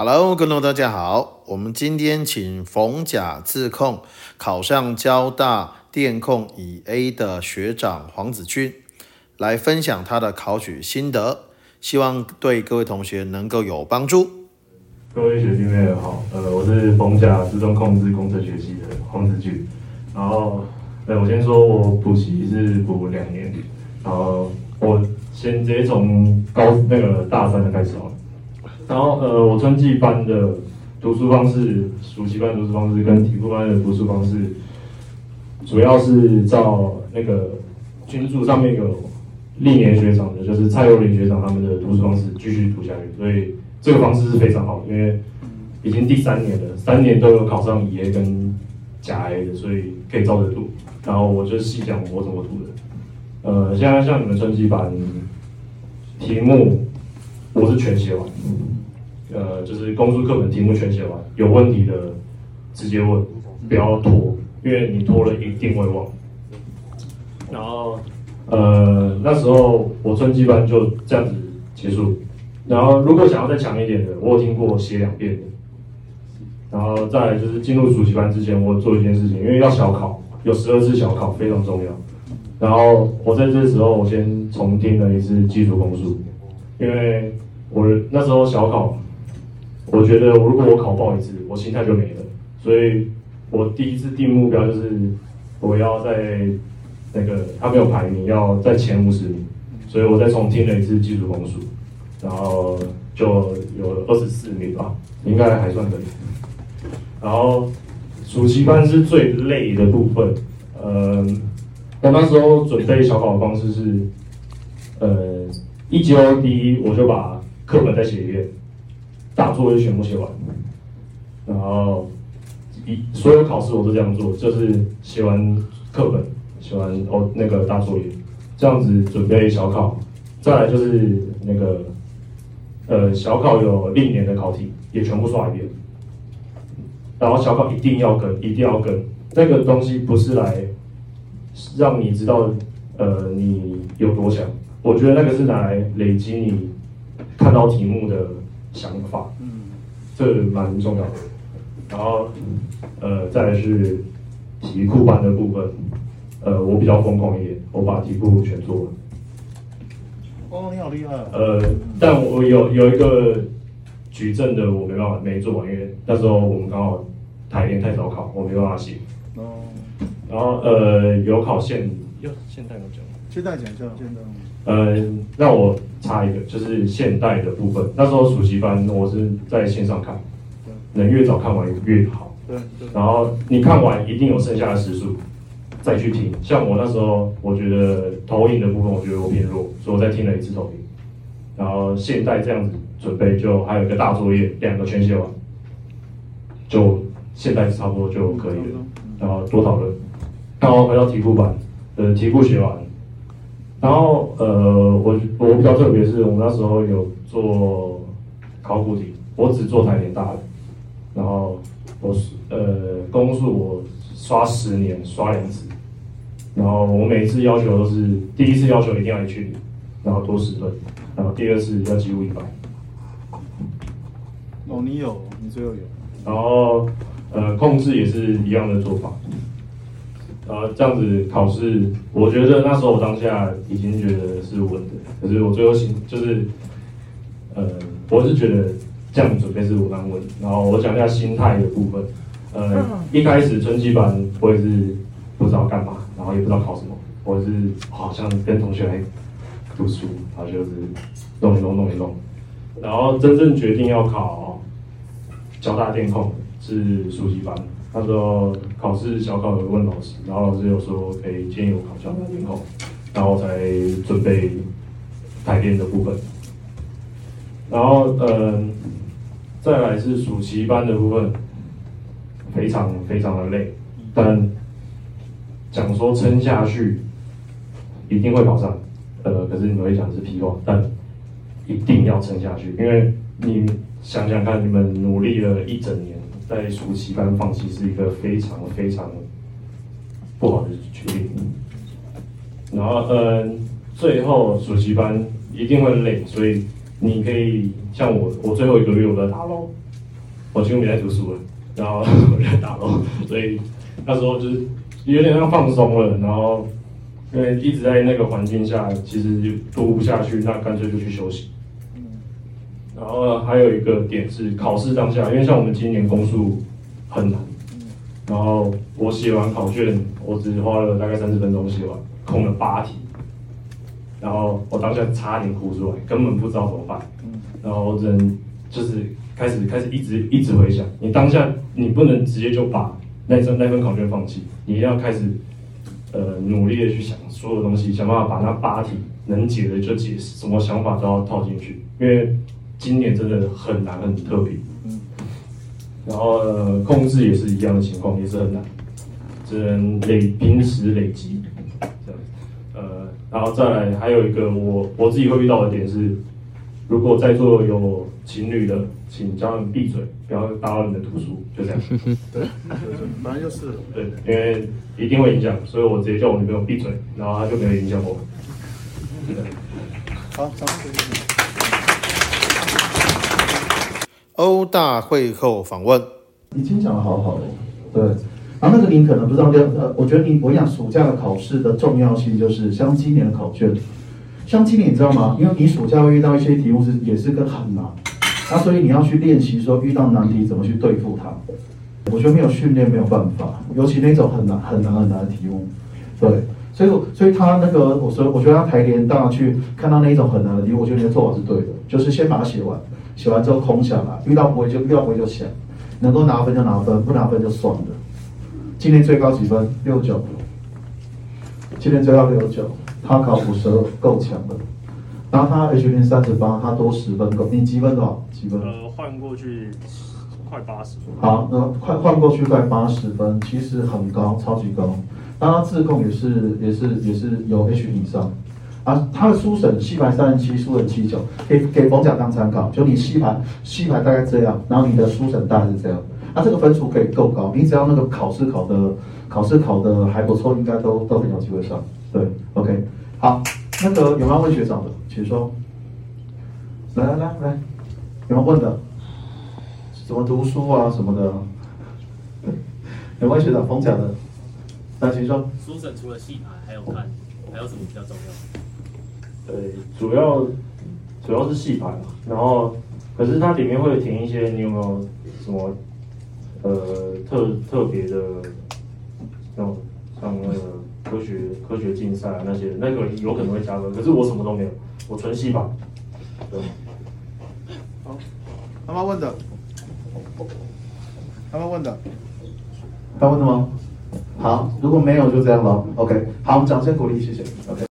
Hello，观众大家好，我们今天请逢甲自控考上交大电控以 A 的学长黄子俊来分享他的考取心得，希望对各位同学能够有帮助。各位学弟妹好，呃，我是逢甲自动控制工程学系的黄子俊，然后，呃，我先说我补习是补两年，然后我先直接从高那个大三的开始好了。然后呃，我春季班的读书方式、暑期班读书方式跟体育班的读书方式，主要是照那个群组上面有历年学长的，就是蔡佑林学长他们的读书方式继续读下去，所以这个方式是非常好，因为已经第三年了，三年都有考上乙 A 跟甲 A 的，所以可以照着读。然后我就细讲我怎么读的。呃，现在像你们春季班题目，我是全写完。呃，就是公数课本题目全写完，有问题的直接问，不要拖，因为你拖了一定会忘。然后，呃，那时候我春季班就这样子结束。然后，如果想要再强一点的，我有听过写两遍的。然后再来就是进入暑期班之前，我做一件事情，因为要小考，有十二次小考非常重要。然后我在这时候，我先重听了一次基础公数，因为我那时候小考。我觉得，如果我考爆一次，我心态就没了。所以，我第一次定目标就是我要在那个他没有排名，要在前五十名。所以我再重听了一次基础公数，然后就有二十四名吧，应该还算可以。然后暑期班是最累的部分。嗯，我那时候准备小考的方式是，呃，一交第一我就把课本再写一遍。大作业全部写完，然后一所有考试我都这样做，就是写完课本，写完哦那个大作业，这样子准备小考。再来就是那个呃小考有历年的考题也全部刷一遍，然后小考一定要跟，一定要跟。那个东西不是来让你知道呃你有多强，我觉得那个是拿来累积你看到题目的。想法，嗯，这蛮重要的。然后，呃，再来是题库班的部分，呃，我比较疯狂一点，我把题库全做完。哦，你好厉害哦。呃，但我有有一个举证的，我没办法没做完，因为那时候我们刚好台联太早考，我没办法写。哦。然后，呃，有考现，要现代有讲，现代讲一下，现代。嗯，那我插一个，就是现代的部分。那时候暑期班我是在线上看，能越早看完越好。对。然后你看完一定有剩下的时数，再去听。像我那时候，我觉得投影的部分，我觉得我偏弱，所以我再听了一次投影。然后现代这样子准备，就还有一个大作业，两个全写完，就现代差不多就可以了。然后多讨论。然后回到题库版，呃，题库写完。然后呃，我我比较特别是，我们那时候有做考古题，我只做台联大的，然后我是呃公数我刷十年刷两次，然后我每次要求都是第一次要求一定要去，然后多十分，然后第二次要几乎一百。哦，你有，你最后有。然后呃，控制也是一样的做法。然后这样子考试，我觉得那时候我当下已经觉得是稳的，可是我最后心就是，呃，我是觉得这样准备是我蛮稳。然后我讲一下心态的部分，呃，一开始春季班我也是不知道干嘛，然后也不知道考什么，我是好像跟同学来读书，然后就是弄一弄弄一弄，然后真正决定要考交大电控是暑期班。他说考试小考有问老师，然后老师有说可以建议我考交大电控，然后才准备台电的部分。然后嗯，再来是暑期班的部分，非常非常的累，但讲说撑下去一定会考上，呃，可是你们会讲是屁话，但一定要撑下去，因为你想想看，你们努力了一整年。在暑期班放弃是一个非常非常不好的决定。然后，嗯，最后暑期班一定会累，所以你可以像我，我最后一个月我在打捞，我几乎没在读书了，然后我在打楼，所以那时候就是有点像放松了，然后因为一直在那个环境下，其实就读不下去，那干脆就去休息。然后还有一个点是考试当下，因为像我们今年公数很难，然后我写完考卷，我只花了大概三十分钟写完，空了八题，然后我当下差点哭出来，根本不知道怎么办，然后我只能就是开始开始一直一直回想，你当下你不能直接就把那张那份考卷放弃，你要开始呃努力的去想所有东西，想办法把那八题能解的就解，什么想法都要套进去，因为今年真的很难很特别。然后、呃、控制也是一样的情况，也是很难，只能累平时累积这样。呃，然后再来还有一个我我自己会遇到的点是，如果在座有情侣的，请叫他们闭嘴，不要打扰你的读书，就这样。对，反正就是对，因为一定会影响，所以我直接叫我女朋友闭嘴，然后她就没有影响我。对好，掌声鼓励。欧大会后访问，已经讲的好好了，对。然后那个您可能不知道，呃，我觉得你我讲暑假的考试的重要性就是像今年的考卷，像今年你知道吗？因为你暑假会遇到一些题目是也是跟很难，那所以你要去练习说遇到难题怎么去对付它。我觉得没有训练没有办法，尤其那种很难很难很难的题目，对。所以所以他那个我说我觉得他台联大去看到那一种很难的题目，我觉得你的做法是对的，就是先把它写完，写完之后空下来，遇到不会就遇到不会就想。能够拿分就拿分，不拿分就算了。今天最高几分？六九。今天最高六九，他考五十二，够强的。然后他 H 零三十八，他多十分够。你几分多少？几分？呃，换过去快八十分。好，那快换过去快八十分，其实很高，超级高。当然他自控也是也是也是有 H 以上。啊，他的书审戏牌三十七，书审七九，给给冯甲当参考，就你戏牌戏牌大概这样，然后你的书审大概是这样，那这个分数可以够高，你只要那个考试考的考试考的还不错，应该都都很有机会上。对，OK，好，那个有没有问学长的，请说。来来来来，有没有问的？怎么读书啊什么的？有没有学长冯甲的？那，请说。书审除了戏牌，还有看，还有什么比较重要？对，主要主要是戏牌嘛，然后可是它里面会填一些，你有没有什么呃特特别的那种像那个科学科学竞赛啊那些，那个有可能会加分，可是我什么都没有，我纯戏牌。对，好，妈妈问的，妈妈问的，他问的吗？好，如果没有就这样了。OK，好，我们掌声鼓励，谢谢。OK。